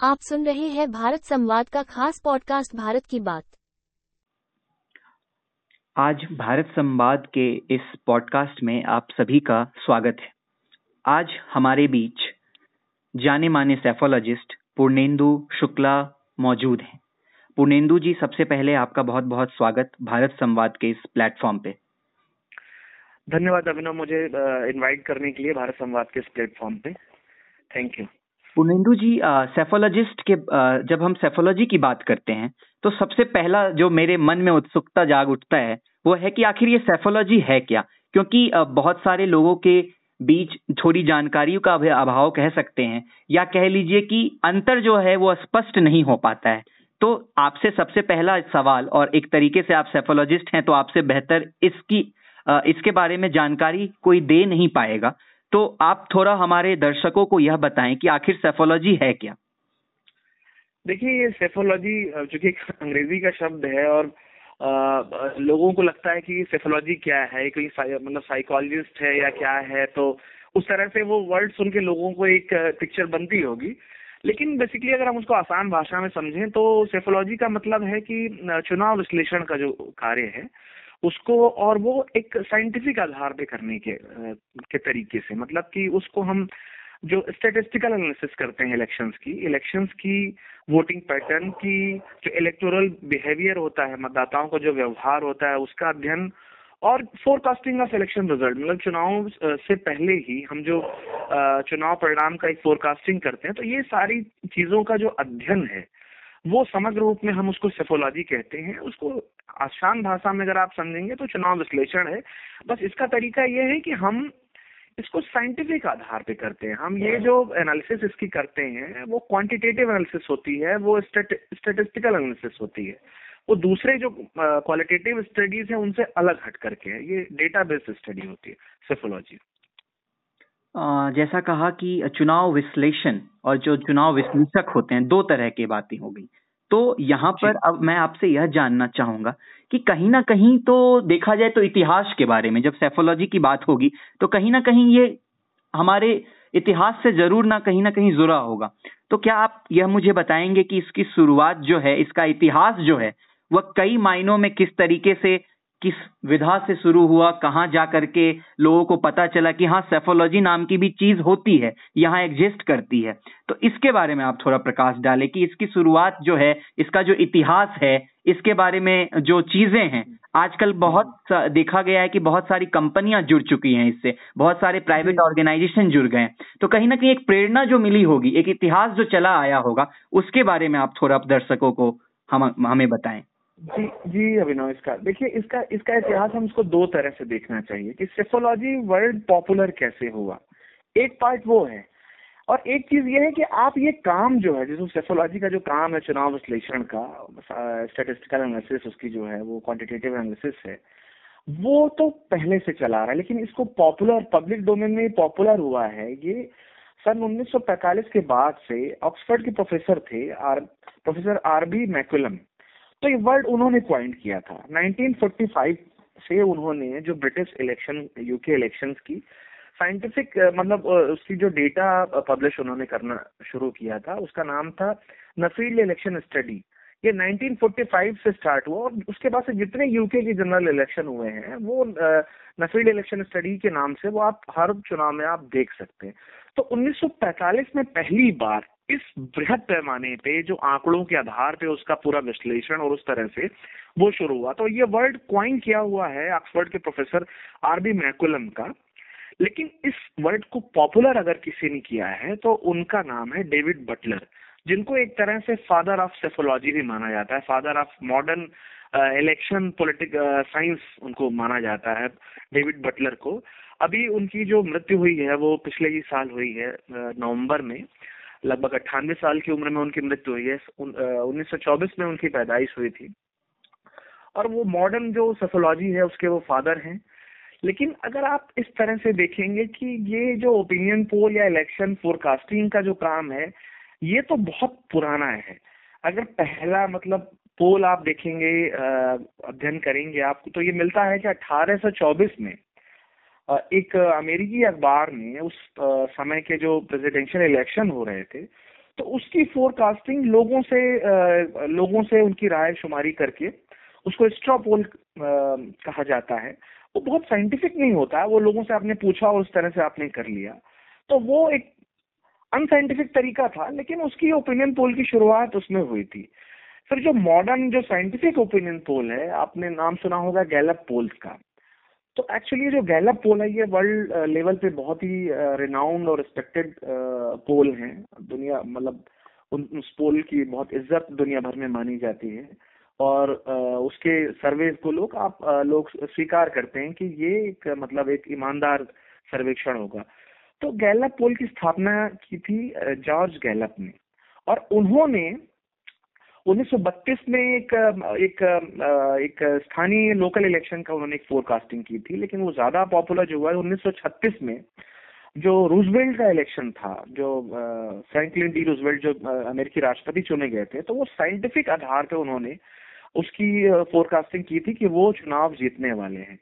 आप सुन रहे हैं भारत संवाद का खास पॉडकास्ट भारत की बात। आज भारत संवाद के इस पॉडकास्ट में आप सभी का स्वागत है। आज हमारे बीच जाने माने सेफोलॉजिस्ट पूर्णेंदु शुक्ला मौजूद हैं। पूर्णेंदु जी सबसे पहले आपका बहुत बहुत स्वागत भारत संवाद के इस प्लेटफॉर्म पे। धन्यवाद अभिनव मुझे इनवाइट करने के लिए भारत संवाद के इस प्लेटफॉर्म पे। Thank you Punendu ji psephologist के आ, जब हम सेफोलॉजी की बात करते हैं तो सबसे पहला जो मेरे मन में उत्सुकता जाग उठता है वो है कि आखिर ये सेफोलॉजी है क्या? क्योंकि आ, बहुत सारे लोगों के बीच थोड़ी जानकारियों का अभाव कह सकते हैं या कह लीजिए कि अंतर जो है वो स्पष्ट नहीं हो पाता है। तो आपसे सबसे पहला सवाल और एक तरीके से आप सेफोलॉजिस्ट हैं तो आपसे बेहतर इसकी इसके बारे में जानकारी कोई दे नहीं पाएगा। तो आप थोड़ा हमारे दर्शकों को यह बताएँ कि आखिर सेफोलॉजी है क्या? देखिए ये सेफोलॉजी जो कि अंग्रेज़ी का शब्द है और आ, लोगों को लगता है कि सेफोलॉजी क्या है? कोई मतलब साइकोलॉजिस्ट है या क्या है? तो उस तरह से वो वर्ड सुन के लोगों को एक पिक्चर बनती होगी। लेकिन बेसिकली अगर हम उसको आसान भाषा में समझें तो सेफोलॉजी का मतलब है कि चुनाव विश्लेषण का जो कार्य है उसको और वो एक साइंटिफिक आधार पे करने के के तरीके से मतलब कि उसको हम जो स्टेटिस्टिकल एनालिसिस करते हैं इलेक्शंस की इलेक्शंस की वोटिंग पैटर्न की जो इलेक्टोरल बिहेवियर होता है, मतदाताओं का जो व्यवहार होता है, उसका अध्ययन और फोरकास्टिंग ऑफ़ इलेक्शन रिज़ल्ट मतलब चुनाव से पहले ही हम जो चुनाव परिणाम का एक फोरकास्टिंग करते हैं तो ये सारी चीज़ों का जो अध्ययन है वो समग्र रूप में हम उसको सेफोलॉजी कहते हैं। उसको आसान भाषा में अगर आप समझेंगे तो चुनाव विश्लेषण है। बस इसका तरीका ये है कि हम इसको साइंटिफिक आधार पे करते हैं। हम ये जो एनालिसिस इसकी करते हैं वो क्वांटिटेटिव एनालिसिस होती है वो स्टेटिस्टिकल एनालिसिस होती है। वो दूसरे जो क्वालिटेटिव स्टडीज़ है उनसे अलग हट करके है। ये डेटा बेस्ड स्टडी होती है सेफोलॉजी जैसा कहा कि चुनाव विश्लेषण और जो चुनाव विश्लेषक होते हैं दो तरह की बातें हो गई। तो यहाँ पर अब मैं आपसे यह जानना चाहूँगा कि कहीं ना कहीं तो देखा जाए तो इतिहास के बारे में जब सेफोलॉजी की बात होगी तो कहीं ना कहीं ये हमारे इतिहास से ज़रूर ना कहीं ना कहीं जुड़ा होगा। तो क्या आप यह मुझे बताएँगे कि इसकी शुरुआत जो है इसका इतिहास जो है वह कई मायनों में किस तरीके से किस विधा से शुरू हुआ, कहाँ जा करके लोगों को पता चला कि हाँ सेफोलॉजी नाम की भी चीज़ होती है, यहाँ एग्जिस्ट करती है। तो इसके बारे में आप थोड़ा प्रकाश डालें कि इसकी शुरुआत जो है, इसका जो इतिहास है, इसके बारे में जो चीज़ें हैं, आजकल बहुत देखा गया है कि बहुत सारी कंपनियाँ जुड़ चुकी हैं इससे, बहुत सारे प्राइवेट ऑर्गेनाइजेशन जुड़ गए हैं। तो कहीं ना कहीं एक प्रेरणा जो मिली होगी, एक इतिहास जो चला आया होगा, उसके बारे में आप थोड़ा दर्शकों को हम, हमें बताएँ। जी जी, अभिनव, इसका, देखिए, इसका इसका इतिहास हम इसको दो तरह से देखना चाहिए कि सेफोलॉजी वर्ल्ड पॉपुलर कैसे हुआ। एक पार्ट वो है, और एक चीज़ ये है कि आप ये काम जो है जिसको सेफोलॉजी का जो काम है, चुनाव विश्लेषण का स्टेटिस्टिकल एनालिसिस उसकी जो है, वो क्वांटिटेटिव एनालिसिस है, वो तो पहले से चला रहा है, लेकिन इसको पॉपुलर पब्लिक डोमेन में पॉपुलर हुआ है ये सन 1945 के बाद से ऑक्सफर्ड के प्रोफेसर थे R professor R B McCallum तो ये वर्ड उन्होंने पॉइंट किया था। 1945 से उन्होंने जो ब्रिटिश इलेक्शन यूके इलेक्शन की साइंटिफिक मतलब उसकी जो डेटा पब्लिश उन्होंने करना शुरू किया था, उसका नाम था नफील इलेक्शन स्टडी ये 1945 से स्टार्ट हुआ और उसके बाद से जितने यूके के जनरल इलेक्शन हुए हैं, वो नफील्ड इलेक्शन स्टडी के नाम से वो आप हर चुनाव में आप देख सकते हैं। तो 1945 में पहली बार इस बृहद पैमाने पे जो आंकड़ों के आधार पे उसका पूरा विश्लेषण और उस तरह से वो शुरू हुआ। तो ये वर्ड क्वाइन किया हुआ है, ऑक्सफोर्ड के प्रोफेसर आर बी मैकुलम का। लेकिन इस वर्ड को पॉपुलर अगर किसी ने किया है तो उनका नाम है डेविड बटलर। जिनको एक तरह से फादर ऑफ़ सेफोलॉजी भी माना जाता है। Father of modern election politic science उनको माना जाता है डेविड बटलर को। अभी उनकी जो मृत्यु हुई है, वो पिछले ही साल हुई है नवंबर में। लगभग अट्ठानवे साल की उम्र में उनकी मृत्यु हुई है। उन्नीस सौ चौबीस में उनकी पैदाइश हुई थी। और वो मॉडर्न जो सोशोलॉजी है, उसके वो फादर हैं। लेकिन अगर आप इस तरह से देखेंगे कि ये जो ओपिनियन पोल या इलेक्शन फोरकास्टिंग का जो काम है ये तो बहुत पुराना है। अगर पहला मतलब पोल आप देखेंगे अध्ययन करेंगे आपको तो ये मिलता है कि 1824 में एक अमेरिकी अखबार ने उस समय के जो प्रेसिडेंशियल इलेक्शन हो रहे थे तो उसकी फोरकास्टिंग लोगों से लोगों से उनकी राय शुमारी करके उसको स्ट्रॉ पोल कहा जाता है। वो बहुत साइंटिफिक नहीं होता है वो लोगों से आपने पूछा और उस तरह से आपने कर लिया। तो वो एक अनसाइंटिफिक तरीका था, लेकिन उसकी ओपिनियन पोल की शुरुआत उसमें हुई थी। फिर जो मॉडर्न जो साइंटिफिक ओपिनियन पोल है, आपने नाम सुना होगा गैलप पोल्स का। तो एक्चुअली जो गैलप पोल है, ये वर्ल्ड लेवल पे बहुत ही रिनाउंड और रिस्पेक्टेड पोल है। दुनिया मतलब उस पोल की बहुत इज़्ज़त दुनिया भर में मानी जाती है। और उसके सर्वे को लोग आप लोग स्वीकार करते हैं कि ये एक मतलब एक ईमानदार सर्वेक्षण होगा। तो गैलप पोल की स्थापना की थी जॉर्ज गैलप ने। और उन्होंने 1932 में एक एक एक स्थानीय लोकल इलेक्शन का उन्होंने एक फोरकास्टिंग की थी, लेकिन वो ज़्यादा पॉपुलर जो हुआ है 1936 में जो रूजवेल्ट का इलेक्शन था, जो फ्रैंकलिन डी रूजवेल्ट जो अमेरिकी राष्ट्रपति चुने गए थे तो वो साइंटिफिक आधार पे उन्होंने उसकी फोरकास्टिंग की थी कि वो चुनाव जीतने वाले हैं।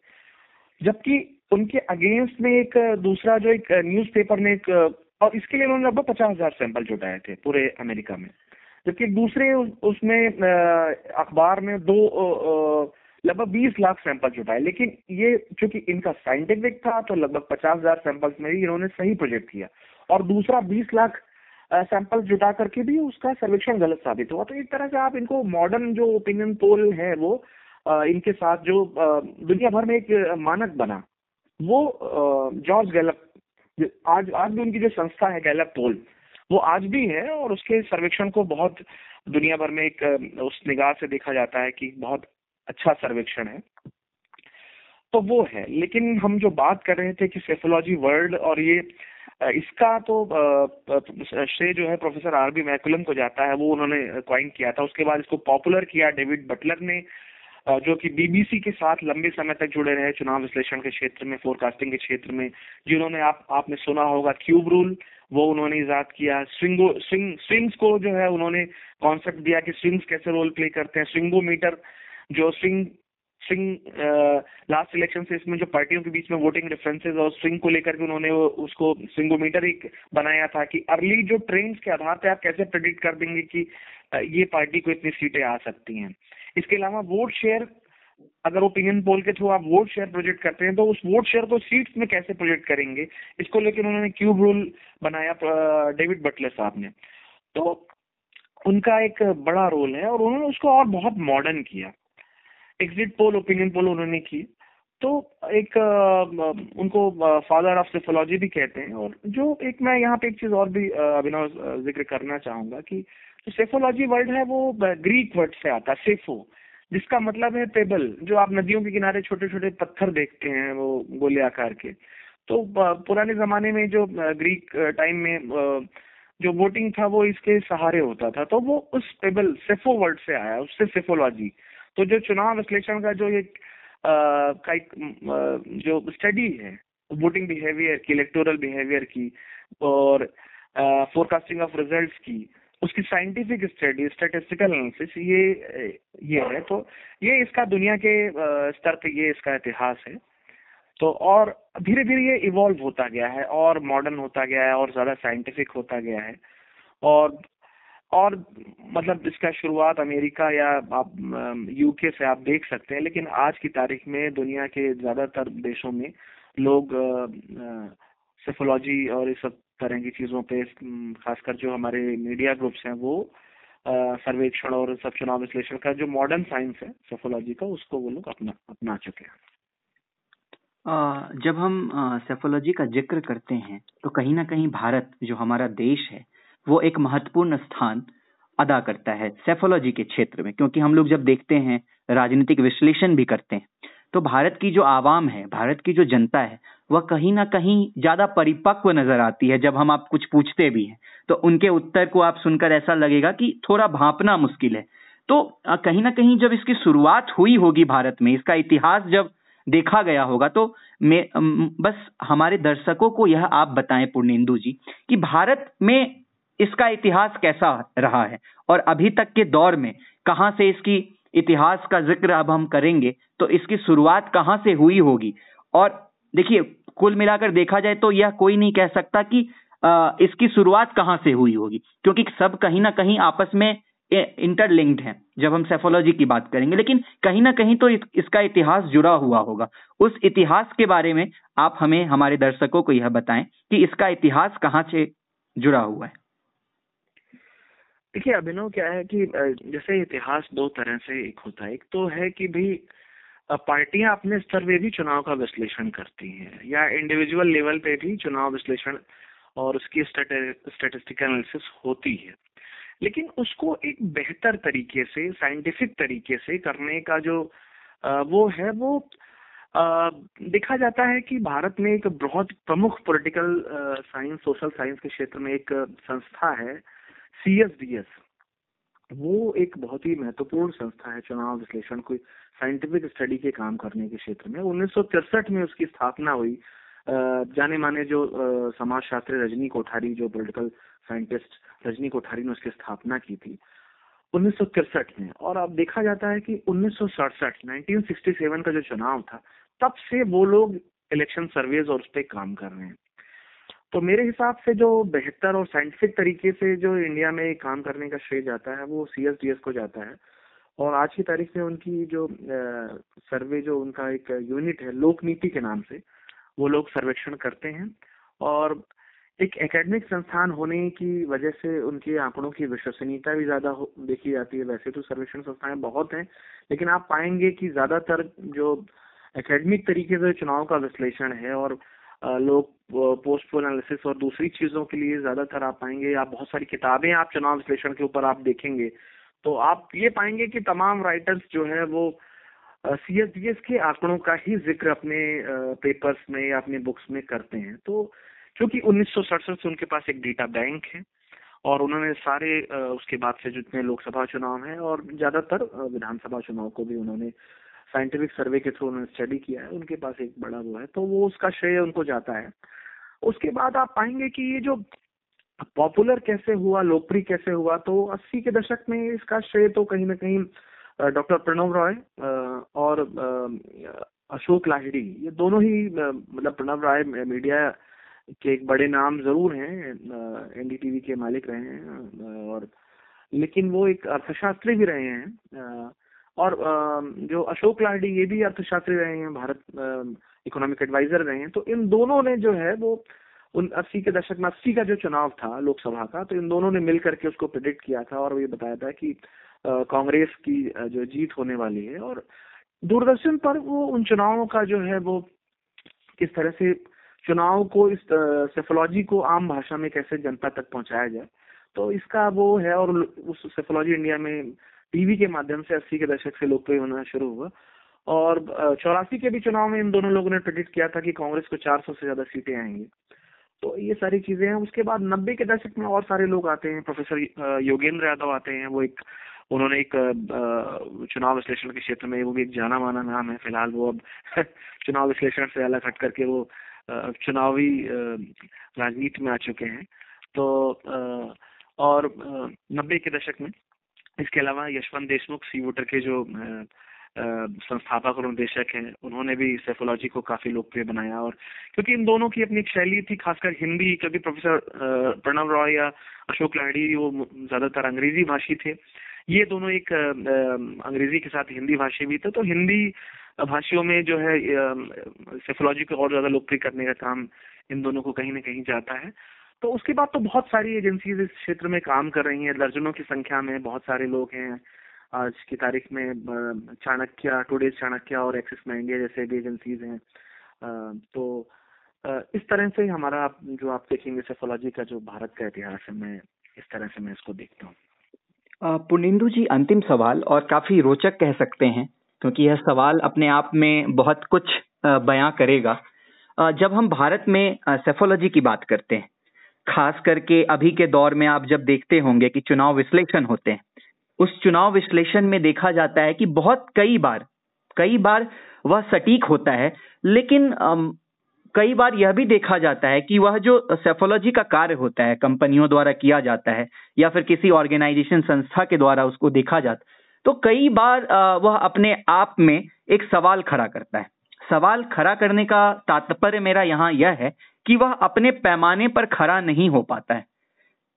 जबकि उनके अगेंस्ट में एक दूसरा जो एक न्यूज़पेपर ने एक और इसके लिए उन्होंने लगभग पचास हज़ार सैंपल जुटाए थे पूरे अमेरिका में। जबकि एक दूसरे उसमें अखबार में दो लगभग बीस लाख सैंपल जुटाए। लेकिन ये चूँकि इनका साइंटिफिक था तो लगभग पचास हज़ार सैंपल्स में ही इन्होंने सही प्रोजेक्ट किया। और दूसरा बीस लाख सैंपल जुटा करके भी उसका सर्वेक्षण गलत साबित हुआ। तो एक तरह से आप इनको मॉडर्न जो ओपिनियन पोल है वो इनके साथ जो दुनिया भर में एक मानक बना। वो जॉर्ज गैलप आज आज भी उनकी जो संस्था है गैलप पोल वो आज भी है और उसके सर्वेक्षण को बहुत दुनिया भर में एक उस निगाह से देखा जाता है कि बहुत अच्छा सर्वेक्षण है। तो वो है, लेकिन हम जो बात कर रहे थे कि सेफोलॉजी वर्ल्ड और ये इसका तो श्रेय जो है प्रोफेसर आर बी मैकुलम को जाता है, वो उन्होंने क्वाइन किया था। उसके बाद इसको पॉपुलर किया डेविड बटलर ने जो कि बीबीसी के साथ लंबे समय तक जुड़े रहे, चुनाव विश्लेषण के क्षेत्र में फोरकास्टिंग के क्षेत्र में, जिन्होंने आप, आपने सुना होगा क्यूब रूल वो उन्होंने ईजाद किया। स्विंगो स्विंग स्विंग्स को जो है उन्होंने कॉन्सेप्ट दिया कि स्विंग्स कैसे रोल प्ले करते हैं। स्विंगोमीटर जो स्विंग स्विंग लास्ट इलेक्शन से इसमें जो पार्टियों के बीच में वोटिंग डिफरेंसेस और स्विंग को लेकर के उन्होंने उसको स्विंगोमीटर एक बनाया था कि अर्ली जो ट्रेंड्स के आधार पर आप कैसे प्रेडिक्ट कर देंगे कि ये पार्टी को इतनी सीटें आ सकती हैं। इसके अलावा वोट शेयर अगर ओपिनियन पोल के थ्रू आप वोट शेयर प्रोजेक्ट करते हैं तो उस वोट शेयर को सीट्स में कैसे प्रोजेक्ट करेंगे, इसको लेकर उन्होंने क्यूब रूल बनाया डेविड बटलर साहब ने। तो उनका एक बड़ा रोल है और उन्होंने उसको और बहुत मॉडर्न किया। एग्जिट पोल ओपिनियन पोल उन्होंने की। तो एक उनको फादर ऑफ़ सेफोलॉजी भी कहते हैं और जो एक मैं यहाँ पे एक चीज़ और भी अभिनव ज़िक्र करना चाहूँगा कि सेफोलॉजी वर्ड है वो ग्रीक वर्ड से आता है, सेफो, जिसका मतलब है पेबल जो आप नदियों के किनारे छोटे छोटे पत्थर देखते हैं, वो गोले आकार के। तो पुराने जमाने में जो ग्रीक टाइम में जो वोटिंग था वो इसके सहारे होता था तो वो उस पेबल सेफो वर्ड से आया, उससे सेफोलॉजी। तो जो चुनाव विश्लेषण का जो एक का एक जो स्टडी है वोटिंग बिहेवियर की, इलेक्टोरल बिहेवियर की, और फोरकास्टिंग ऑफ़ रिजल्ट्स की उसकी साइंटिफिक स्टडी स्टेटिस्टिकल एनालिसिस ये ये है। तो ये इसका दुनिया के स्तर पे ये इसका इतिहास है। तो और धीरे धीरे ये इवॉल्व होता गया है और मॉडर्न होता गया है और ज़्यादा साइंटिफिक होता गया है। और और मतलब इसका शुरुआत अमेरिका या आप यूके से आप देख सकते हैं, लेकिन आज की तारीख में दुनिया के ज़्यादातर देशों में लोग सेफोलॉजी और इस सब तरह की चीज़ों पे खासकर जो हमारे मीडिया ग्रुप्स हैं वो सर्वेक्षण और सब चुनाव विश्लेषण का जो मॉडर्न साइंस है सेफोलॉजी का, उसको वो लोग अपना अपना चुके हैं। जब हम सेफोलॉजी का ज़िक्र करते हैं तो कहीं ना कहीं भारत, जो हमारा देश है, वो एक महत्वपूर्ण स्थान अदा करता है सेफोलॉजी के क्षेत्र में, क्योंकि हम लोग जब देखते हैं, राजनीतिक विश्लेषण भी करते हैं तो भारत की जो आवाम है, भारत की जो जनता है वह कहीं ना कहीं ज़्यादा परिपक्व नज़र आती है जब हम आप कुछ पूछते भी हैं। तो उनके उत्तर को आप सुनकर ऐसा लगेगा कि थोड़ा भापना मुश्किल है। तो कहीं ना कहीं जब इसकी शुरुआत हुई होगी भारत में, इसका इतिहास जब देखा गया होगा तो मैं बस हमारे दर्शकों को यह आप बताएँ, पूर्णेंदु जी, कि भारत में इसका इतिहास कैसा रहा है? और अभी तक के दौर में कहाँ से इसकी इतिहास का ज़िक्र अब हम करेंगे तो इसकी शुरुआत कहाँ से हुई होगी? और देखिए कुल मिलाकर देखा जाए तो यह कोई नहीं कह सकता कि इसकी शुरुआत कहाँ से हुई होगी। क्योंकि सब कहीं ना कहीं आपस में इंटरलिंक्ड हैं, जब हम सेफोलॉजी की बात करेंगे। लेकिन कहीं ना कहीं तो इसका इतिहास जुड़ा हुआ होगा। उस इतिहास के बारे में आप हमें, हमारे दर्शकों को यह बताएँ कि इसका इतिहास कहाँ से जुड़ा हुआ है। देखिए, अभिनव, क्या है कि जैसे इतिहास दो तरह से एक होता है। एक तो है कि भाई पार्टियाँ अपने स्तर पे भी चुनाव का विश्लेषण करती हैं, या इंडिविजुअल लेवल पे भी चुनाव विश्लेषण और उसकी स्टेटिस्टिकल एनालिसिस होती है। लेकिन उसको एक बेहतर तरीके से साइंटिफिक तरीके से करने का जो वो है, वो देखा जाता है कि भारत में एक बहुत प्रमुख पॉलिटिकल साइंस सोशल साइंस के क्षेत्र में एक संस्था है सी एस डी एस वो एक बहुत ही महत्वपूर्ण संस्था है चुनाव विश्लेषण को साइंटिफिक स्टडी के काम करने के क्षेत्र में। उन्नीस में उसकी स्थापना हुई। जाने माने जो समाज शास्त्री रजनी कोठारी, जो पॉलिटिकल साइंटिस्ट रजनी कोठारी ने उसकी स्थापना की थी, उन्नीस में। और अब देखा जाता है कि उन्नीस 1967 का जो चुनाव था, तब से वो लोग इलेक्शन सर्वेज और उस पर काम कर रहे हैं। तो मेरे हिसाब से जो बेहतर और साइंटिफिक तरीके से जो इंडिया में काम करने का श्रेय जाता है, वो सी एस डी एस को जाता है। और आज की तारीख में उनकी जो सर्वे जो उनका एक यूनिट है, लोक नीति के नाम से, वो लोग सर्वेक्षण करते हैं। और एक एकेडमिक संस्थान होने की वजह से उनके आंकड़ों की विश्वसनीयता भी ज़्यादा देखी जाती है। वैसे तो सर्वेक्षण संस्थाएँ बहुत हैं, लेकिन आप पाएँगे कि ज़्यादातर जो एकेडमिक तरीके से चुनाव का विश्लेषण है और लोग पोस्ट एनालिसिस और दूसरी चीज़ों के लिए ज़्यादातर आप पाएँगे आप बहुत सारी किताबें आप चुनाव विश्लेषण के ऊपर आप देखेंगे तो आप ये पाएँगे कि तमाम राइटर्स जो है वो सी एस डी एस के आंकड़ों का ही ज़िक्र अपने पेपर्स में या अपने बुक्स में करते हैं। तो क्योंकि उन्नीस सौ सड़सठ से उनके पास एक डेटा बैंक है और उन्होंने सारे उसके बाद से जितने लोकसभा चुनाव हैं और ज़्यादातर विधानसभा चुनाव को भी उन्होंने साइंटिफिक सर्वे के थ्रू उन्होंने स्टडी किया है, उनके पास एक बड़ा वो है तो वो उसका श्रेय उनको जाता है। उसके बाद आप पाएँगे कि ये जो पॉपुलर कैसे हुआ, लोकप्रिय कैसे हुआ तो अस्सी के दशक में इसका श्रेय तो कहीं ना कहीं डॉक्टर प्रणव रॉय और अशोक लाहिड़ी, ये दोनों ही मतलब प्रणव राय मीडिया के एक बड़े नाम ज़रूर हैं एनडीटीवी के मालिक रहे हैं और लेकिन वो एक अर्थशास्त्री भी रहे हैं और जो अशोक लाहिड़ी, ये भी अर्थशास्त्री रहे हैं, भारत इकोनॉमिक एडवाइजर रहे हैं तो इन दोनों ने जो है, वो उन अस्सी के दशक में अस्सी का जो चुनाव था लोकसभा का तो इन दोनों ने मिल करके उसको प्रिडिक्ट किया था और ये बताया था कि कांग्रेस की जो जीत होने वाली है और दूरदर्शन पर वो उन चुनावों का जो है, वो किस तरह से चुनाव को इस सेफोलॉजी को आम भाषा में कैसे जनता तक पहुँचाया जाए तो इसका वो है और उस सेफोलॉजी इंडिया में टीवी के माध्यम से अस्सी के दशक से लोकप्रिय होना शुरू हुआ। और चौरासी के भी चुनाव में इन दोनों लोगों ने प्रेडिक्ट किया था कि कांग्रेस को 400 से ज़्यादा सीटें आएँगी। तो ये सारी चीज़ें हैं। उसके बाद नब्बे के दशक में और सारे लोग आते हैं। प्रोफेसर योगेंद्र यादव आते हैं। वो एक, उन्होंने एक चुनाव विश्लेषण के क्षेत्र में, वो भी एक जाना माना नाम है फ़िलहाल। वो अब चुनाव विश्लेषण से अलग हट करके वो चुनावी राजनीति में आ चुके हैं। तो और नब्बे के दशक में इसके अलावा यशवंत देशमुख सी वोटर के जो संस्थापक और निदेशक हैं, उन्होंने भी सेफोलॉजी को काफ़ी लोकप्रिय बनाया और क्योंकि इन दोनों की अपनी एक शैली थी, खासकर हिंदी, क्योंकि प्रोफेसर प्रणव रॉय या अशोक लाहिड़ी वो ज़्यादातर अंग्रेज़ी भाषी थे। ये दोनों एक अंग्रेज़ी के साथ हिंदी भाषी भी थे तो हिंदी भाषियों में जो है सेफोलॉजी को और ज़्यादा लोकप्रिय करने का काम इन दोनों को कहीं ना कहीं जाता है। तो उसके बाद तो बहुत सारी एजेंसीज इस क्षेत्र में काम कर रही हैं। दर्जनों की संख्या में बहुत सारे लोग हैं। आज की तारीख में चाणक्य टूडेज चाणक्य और एक्सिस में इंडिया जैसे भी एजेंसीज हैं। तो इस तरह से हमारा जो आप देखेंगे सेफोलॉजी का जो भारत का इतिहास है, मैं इस तरह से मैं इसको देखता हूँ। पुनिंदु जी, अंतिम सवाल, और काफ़ी रोचक कह सकते हैं, क्योंकि यह सवाल अपने आप में बहुत कुछ बयां करेगा। जब हम भारत में सेफोलॉजी की बात करते हैं खास करके अभी के दौर में आप जब देखते होंगे कि चुनाव विश्लेषण होते हैं उस चुनाव विश्लेषण में देखा जाता है कि बहुत कई बार कई बार वह सटीक होता है लेकिन अम, कई बार यह भी देखा जाता है कि वह जो सेफोलॉजी का कार्य होता है कंपनियों द्वारा किया जाता है या फिर किसी ऑर्गेनाइजेशन संस्था के द्वारा उसको देखा जाता तो कई बार वह अपने आप में एक सवाल खड़ा करता है। सवाल खड़ा करने का तात्पर्य मेरा यहाँ यह है कि वह अपने पैमाने पर खड़ा नहीं हो पाता है।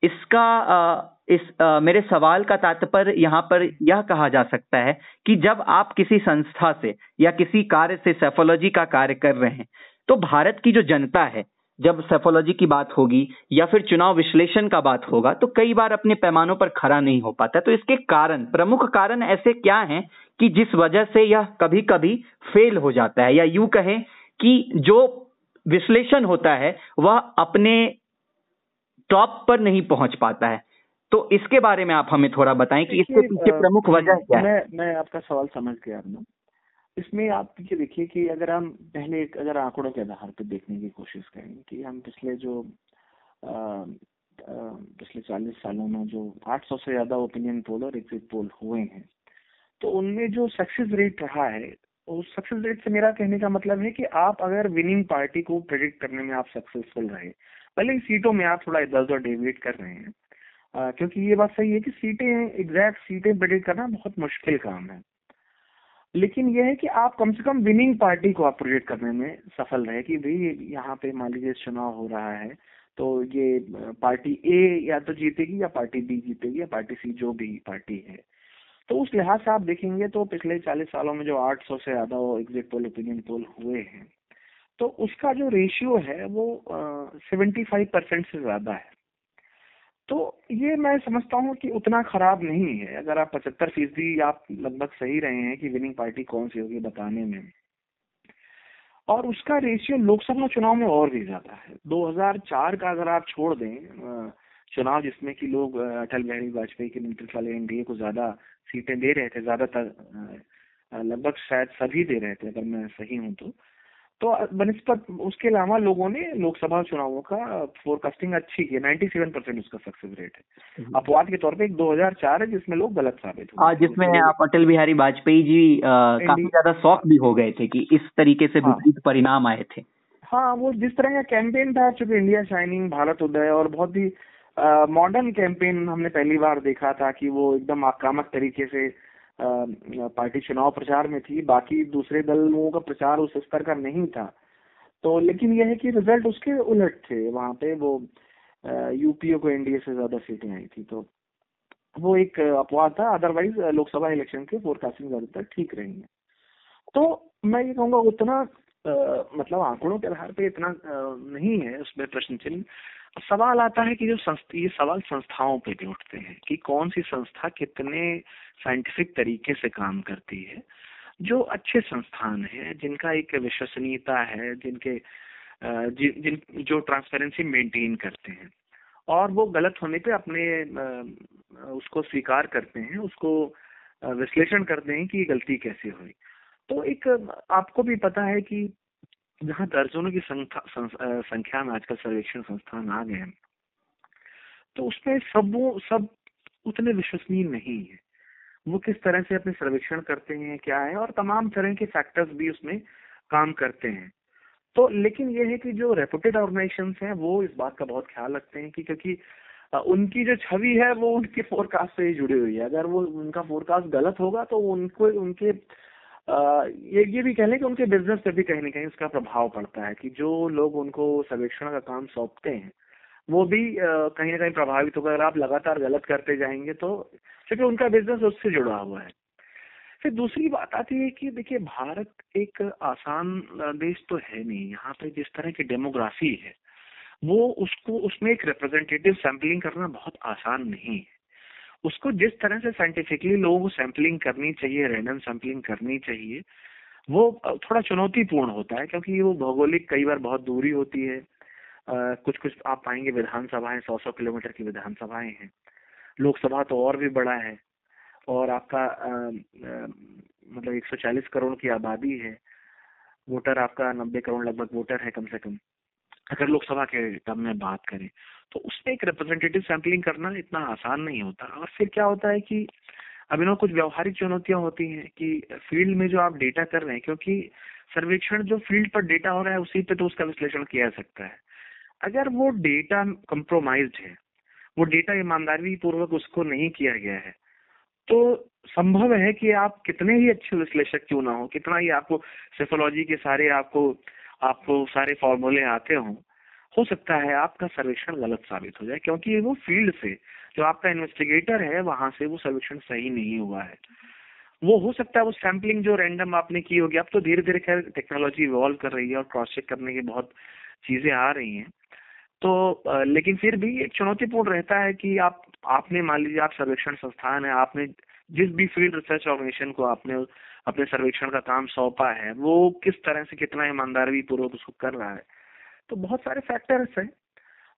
इसका इस मेरे सवाल का तात्पर्य यहाँ पर यह कहा जा सकता है कि जब आप किसी संस्था से या किसी कार्य से सेफोलॉजी का कार्य कर रहे हैं तो भारत की जो जनता है, जब सेफोलॉजी की बात होगी या फिर चुनाव विश्लेषण का बात होगा तो कई बार अपने पैमानों पर खड़ा नहीं हो पाता। तो इसके कारण, प्रमुख कारण ऐसे क्या हैं कि जिस वजह से यह कभी कभी फेल हो जाता है या यूँ कहें कि जो विश्लेषण होता है वह अपने टॉप पर नहीं पहुँच पाता है। तो इसके बारे में आप हमें थोड़ा बताएँ कि इसके पीछे प्रमुख वजह क्या है। मैं मैं आपका सवाल समझ गया इसमें आप ये देखिए कि अगर हम पहले एक अगर आंकड़ों के आधार पर देखने की कोशिश करें कि हम पिछले जो आ, आ, पिछले चालीस सालों में जो 800 से ज़्यादा ओपिनियन पोल और एग्जिट पोल हुए हैं तो उनमें जो सक्सेस रेट रहा है उस सक्सेस रेट से मेरा कहने का मतलब है कि आप अगर विनिंग पार्टी को प्रेडिक्ट करने में आप सक्सेसफुल रहे भले ही सीटों में आप थोड़ा इधर उधर डेविएट कर रहे हैं आ, क्योंकि ये बात सही है कि सीटें एग्जैक्ट सीटें प्रेडिक्ट करना बहुत मुश्किल काम है। लेकिन यह है कि आप कम से कम विनिंग पार्टी को आप प्रोजेक्ट करने में सफल रहे कि भाई यहाँ पे मान लीजिए चुनाव हो रहा है तो ये पार्टी ए या तो जीतेगी या पार्टी बी जीतेगी या पार्टी सी जो भी पार्टी है। तो उस लिहाज से आप देखेंगे तो पिछले चालीस सालों में जो 800 से ज़्यादा वो एग्जिट पोल ओपिनियन पोल हुए हैं तो उसका जो रेशियो है वो सेवेंटी फाइव परसेंट से ज़्यादा है। तो ये मैं समझता हूँ कि उतना खराब नहीं है। अगर आप पचहत्तर फ़ीसदी आप लगभग सही रहे हैं कि विनिंग पार्टी कौन सी होगी बताने में। और उसका रेशियो लोकसभा चुनाव में और भी ज़्यादा है। 2004 का अगर आप छोड़ दें चुनाव जिसमें कि लोग अटल बिहारी वाजपेयी के नेतृत्व वाले एनडीए को ज़्यादा सीटें दे रहे थे ज़्यादातर लगभग शायद सभी दे रहे थे अगर मैं सही हूँ तो तो बनस्पत उसके अलावा लोगों ने लोकसभा चुनावों का फोरकास्टिंग अच्छी की नाइन्टी सेवन परसेंट उसका सक्सेस रेट है हम्म। अपवाद के तौर पे एक 2004 है जिसमें लोग गलत साबित हुए जिसमें तो आप अटल बिहारी वाजपेयी जी काफ़ी ज़्यादा शौक भी हो गए थे कि इस तरीके से हाँ। परिणाम आए थे हाँ वो जिस तरह का कैंपेन था चूँकि इंडिया शाइनिंग भारत उदय और बहुत ही मॉडर्न कैंपेन हमने पहली बार देखा था कि वो एकदम आक्रामक तरीके से पार्टी चुनाव प्रचार में थी। बाकी दूसरे दलों का प्रचार उस स्तर का नहीं था। तो लेकिन यह है कि रिज़ल्ट उसके उलट थे। वहाँ पे वो यूपीए को एनडीए से ज़्यादा सीटें आई थी। तो वो एक अपवाद था। अदरवाइज़ लोकसभा इलेक्शन के फोरकास्टिंग ज़्यादातर ठीक रही है। तो मैं ये कहूँगा उतना आ, मतलब आंकड़ों के आधार पे इतना आ, नहीं है। उसमें प्रश्न चिन्ह। सवाल आता है कि जो संस्था ये सवाल संस्थाओं पे भी उठते हैं कि कौन सी संस्था कितने साइंटिफिक तरीके से काम करती है। जो अच्छे संस्थान है जिनका एक विश्वसनीयता है जिनके जि, जिन जो ट्रांसपेरेंसी मेंटेन करते हैं और वो गलत होने पे अपने उसको स्वीकार करते हैं उसको विश्लेषण करते हैं कि ये गलती कैसे हुई। तो एक आपको भी पता है कि जहाँ दर्जनों की संख्या में आजकल सर्वेक्षण संस्थान आ गए हैं तो उसमें सब वो सब उतने विश्वसनीय नहीं है। वो किस तरह से अपने सर्वेक्षण करते हैं, क्या है, और तमाम तरह के फैक्टर्स भी उसमें काम करते हैं। तो लेकिन ये है कि जो रेपुटेड ऑर्गेनाइजेशन हैं, वो इस बात का बहुत ख्याल रखते हैं कि क्योंकि उनकी जो छवि है, वो उनके फोरकास्ट से ही जुड़ी हुई है। अगर वो उनका फोरकास्ट गलत होगा तो उनको, उनके ये ये भी कह लें कि उनके बिज़नेस पे भी कहीं ना कहीं उसका प्रभाव पड़ता है कि जो लोग उनको सर्वेक्षण का काम सौंपते हैं, वो भी कहीं ना कहीं प्रभावित होगा अगर आप लगातार गलत करते जाएँगे तो क्योंकि उनका बिज़नेस उससे जुड़ा हुआ है। फिर दूसरी बात आती है कि देखिए, भारत एक आसान देश तो है नहीं। यहाँ पे जिस तरह की डेमोग्राफी है, वो उसको, उसमें एक रिप्रेजेंटेटिव सैम्पलिंग करना बहुत आसान नहीं है। उसको जिस तरह से साइंटिफिकली लोगों को सैम्पलिंग करनी चाहिए रैंडम सैम्पलिंग करनी चाहिए वो थोड़ा चुनौतीपूर्ण होता है क्योंकि वो भौगोलिक कई बार बहुत दूरी होती है। आ, कुछ कुछ आप पाएँगे विधानसभाएँ सौ सौ किलोमीटर की विधानसभाएँ हैं। लोकसभा तो और भी बड़ा है और आपका मतलब 140 करोड़ की आबादी है। वोटर आपका 90 करोड़ लगभग वोटर है कम से कम। अगर लोकसभा के टर्म में बात करें तो उसमें एक रिप्रेजेंटेटिव सैम्पलिंग करना इतना आसान नहीं होता। और फिर क्या होता है कि अभिनव कुछ व्यवहारिक चुनौतियाँ होती हैं कि फ़ील्ड में जो आप डेटा कर रहे हैं, क्योंकि सर्वेक्षण जो फ़ील्ड पर डेटा हो रहा है, उसी पे तो उसका विश्लेषण किया जा सकता है। अगर वो डेटा कंप्रोमाइज है, वो डेटा ईमानदारी पूर्वक उसको नहीं किया गया है तो संभव है कि आप कितने ही अच्छे विश्लेषक क्यों ना हो, कितना ही आपको सेफोलॉजी के सारे आपको आपको सारे फॉर्मूले आते हों, हो सकता है आपका सर्वेक्षण गलत साबित हो जाए, क्योंकि वो फ़ील्ड से जो आपका इन्वेस्टिगेटर है, वहाँ से वो सर्वेक्षण सही नहीं हुआ है। वो हो सकता है वो सैम्पलिंग जो रैंडम आपने की होगी, अब तो धीरे धीरे खैर टेक्नोलॉजी इवॉल्व कर रही है और क्रॉस चेक करने की बहुत चीज़ें आ रही हैं। तो लेकिन फिर भी एक चुनौतीपूर्ण रहता है कि आप, आपने मान लीजिए आप सर्वेक्षण संस्थान है, आपने जिस भी फ़ील्ड रिसर्च ऑर्गेनाइजेशन को आपने अपने सर्वेक्षण का काम सौंपा है, वो किस तरह से कितना ईमानदारी पूर्वक उसको कर रहा है तो बहुत सारे फैक्टर्स हैं।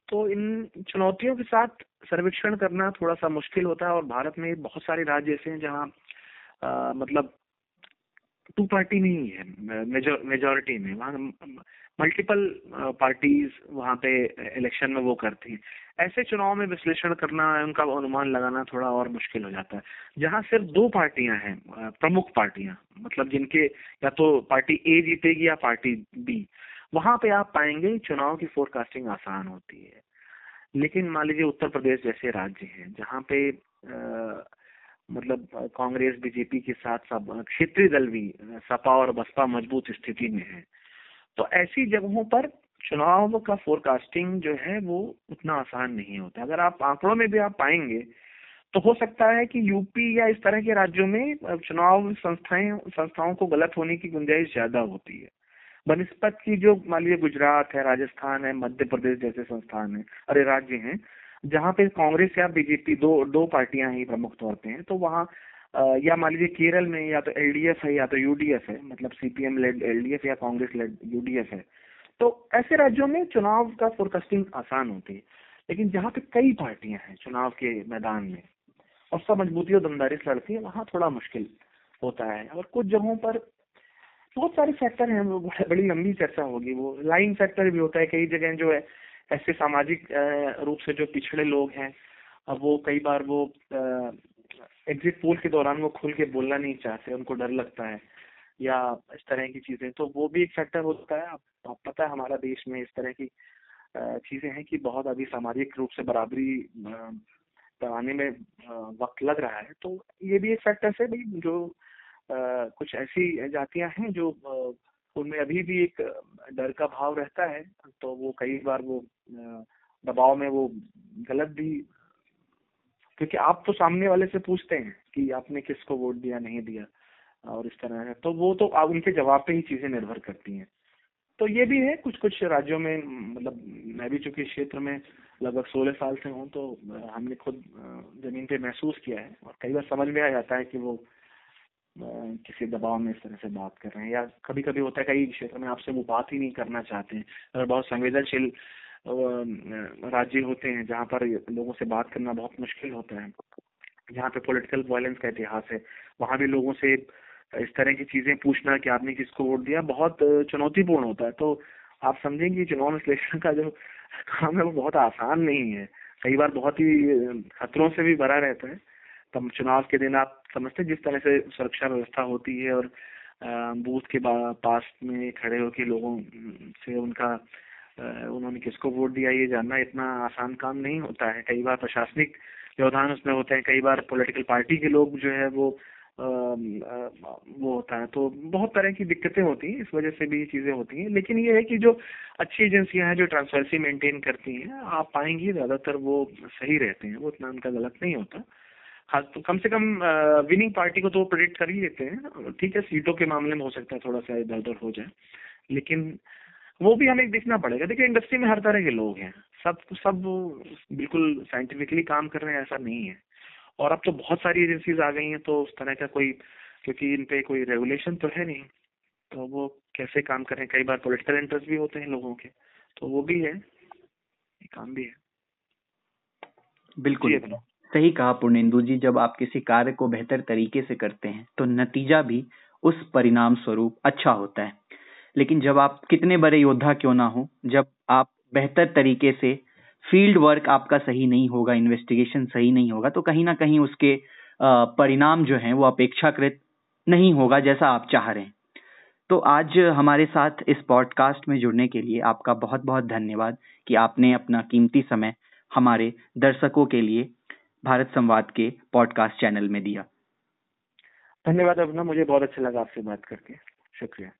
तो इन चुनौतियों के साथ सर्वेक्षण करना थोड़ा सा मुश्किल होता है और भारत में बहुत सारे राज्य ऐसे हैं जहाँ मतलब टू पार्टी नहीं है मेजोरिटी में वहाँ मल्टीपल पार्टीज़ वहाँ पे इलेक्शन में वो करती हैं। ऐसे चुनाव में विश्लेषण करना उनका अनुमान लगाना थोड़ा और मुश्किल हो जाता है। जहाँ सिर्फ़ दो पार्टियाँ हैं प्रमुख पार्टियाँ मतलब जिनके या तो पार्टी ए जीतेगी या पार्टी बी वहाँ पे आप पाएँगे चुनाव की फोरकास्टिंग आसान होती है। लेकिन मान लीजिए उत्तर प्रदेश जैसे राज्य हैं जहाँ पे आ, मतलब कांग्रेस, बीजेपी के साथ क्षेत्रीय दल भी सपा और बसपा मज़बूत स्थिति में है। तो ऐसी जगहों पर चुनाव का फोरकास्टिंग जो है, वो उतना आसान नहीं होता। अगर आप आंकड़ों में भी आप पाएँगे तो हो सकता है कि यूपी या इस तरह के राज्यों में चुनाव संस्थाएँ, संस्थाओं को गलत होने की गुंजाइश ज़्यादा होती है। बनस्पत की जो, मान लीजिए गुजरात है, राजस्थान है, मध्य प्रदेश जैसे संस्थान है, अरे राज्य हैं जहाँ पे कांग्रेस या बीजेपी दो दो पार्टियाँ ही प्रमुख तौर पे हैं तो वहाँ या मान लीजिए केरल में या तो एलडीएफ है या तो यूडीएफ है मतलब सीपीएम लेड एलडीएफ या कांग्रेस लेड यूडीएफ है तो ऐसे राज्यों में चुनाव का फोरकास्टिंग आसान होती है। लेकिन जहाँ पे कई पार्टियाँ हैं चुनाव के मैदान में, और सब मजबूती और दमदारी से लड़ती है, वहाँ थोड़ा मुश्किल होता है। और कुछ जगहों पर बहुत सारे फैक्टर हैं, वो बड़ी लंबी चर्चा होगी, वो लाइन फैक्टर भी होता है, कई जगह जो है ऐसे सामाजिक रूप से जो पिछड़े लोग हैं वो कई बार वो एग्जिट पोल के दौरान वो खुल के बोलना नहीं चाहते, उनको डर लगता है, या इस तरह की चीज़ें। तो वो भी एक फैक्टर होता है। आप पता है हमारा देश में इस तरह की चीज़ें हैं कि बहुत अभी सामाजिक रूप से बराबरी बनाने में वक्त लग रहा है। तो ये भी एक फैक्टर है भाई, जो कुछ ऐसी जातियाँ हैं जो उनमें अभी भी एक डर का भाव रहता है तो वो कई बार वो दबाव में वो गलत भी, क्योंकि आप तो सामने वाले से पूछते हैं कि आपने किसको वोट दिया, नहीं दिया, और इस तरह है तो वो तो आप उनके जवाब पे ही चीज़ें निर्भर करती हैं। तो ये भी है कुछ कुछ राज्यों में मतलब मैं भी चूँकि क्षेत्र में लगभग सोलह साल से हूँ तो हमने खुद ज़मीन पे महसूस किया है, और कई बार समझ में आ जाता है कि वो किसी दबाव में इस तरह से बात कर रहे हैं। या कभी कभी होता है, कई क्षेत्र में आपसे वो बात ही नहीं करना चाहते हैं। अगर बहुत संवेदनशील राज्य होते हैं, जहाँ पर लोगों से बात करना बहुत मुश्किल होता है। जहाँ पे पॉलिटिकल वायलेंस का इतिहास है, वहाँ भी लोगों से इस तरह की चीज़ें पूछना कि आपने किसको वोट दिया, बहुत चुनौतीपूर्ण होता है। तो आप समझेंगे चुनाव विश्लेषण का जो काम है, वो बहुत आसान नहीं है। कई बार बहुत ही खतरों से भी भरा रहता है। चुनाव के दिन आप समझते जिस तरह से सुरक्षा व्यवस्था होती है और बूथ के पास में खड़े होकर लोगों, से उनका उन्होंने किसको वोट दिया ये जानना इतना आसान काम नहीं होता है। कई बार प्रशासनिक व्यवधान उसमें होते हैं, कई बार पॉलिटिकल पार्टी के लोग जो है वो वो होता है। तो बहुत तरह की दिक्कतें होती हैं, इस वजह से भी ये चीज़ें होती हैं। लेकिन ये है कि जो अच्छी एजेंसियाँ हैं, जो ट्रांसपेरेंसी मेंटेन करती हैं, आप पाएँगे ज़्यादातर वो सही रहते हैं, वो इतना उनका गलत नहीं होता। हाँ तो कम से कम विनिंग पार्टी को तो प्रोडिक्ट कर ही लेते हैं। ठीक है सीटों के मामले में हो सकता है थोड़ा सा इधर उधर हो जाए। लेकिन वो भी हमें देखना पड़ेगा। देखिए इंडस्ट्री में हर तरह के लोग हैं। सब सब बिल्कुल साइंटिफिकली काम कर रहे हैं ऐसा नहीं है। और अब तो बहुत सारी एजेंसीज आ गई हैं तो उस तरह का कोई क्योंकि इन पे कोई रेगुलेशन तो है नहीं तो वो कैसे काम करें? कई बार पॉलिटिकल इंटरेस्ट भी होते हैं लोगों के तो वो भी है। काम भी है। बिल्कुल। सही कहा पूर्णेंदु जी, जब आप किसी कार्य को बेहतर तरीके से करते हैं तो नतीजा भी उस परिणाम स्वरूप अच्छा होता है। लेकिन जब आप कितने बड़े योद्धा क्यों ना हो, जब आप बेहतर तरीके से फ़ील्ड वर्क आपका सही नहीं होगा इन्वेस्टिगेशन सही नहीं होगा तो कहीं ना कहीं उसके परिणाम जो हैं, वो अपेक्षाकृत नहीं होगा जैसा आप चाह रहे हैं। तो आज हमारे साथ इस पॉडकास्ट में जुड़ने के लिए आपका बहुत बहुत धन्यवाद कि आपने अपना कीमती समय हमारे दर्शकों के लिए भारत संवाद के पॉडकास्ट चैनल में दिया। धन्यवाद अपना मुझे बहुत अच्छा लगा आपसे बात करके। शुक्रिया।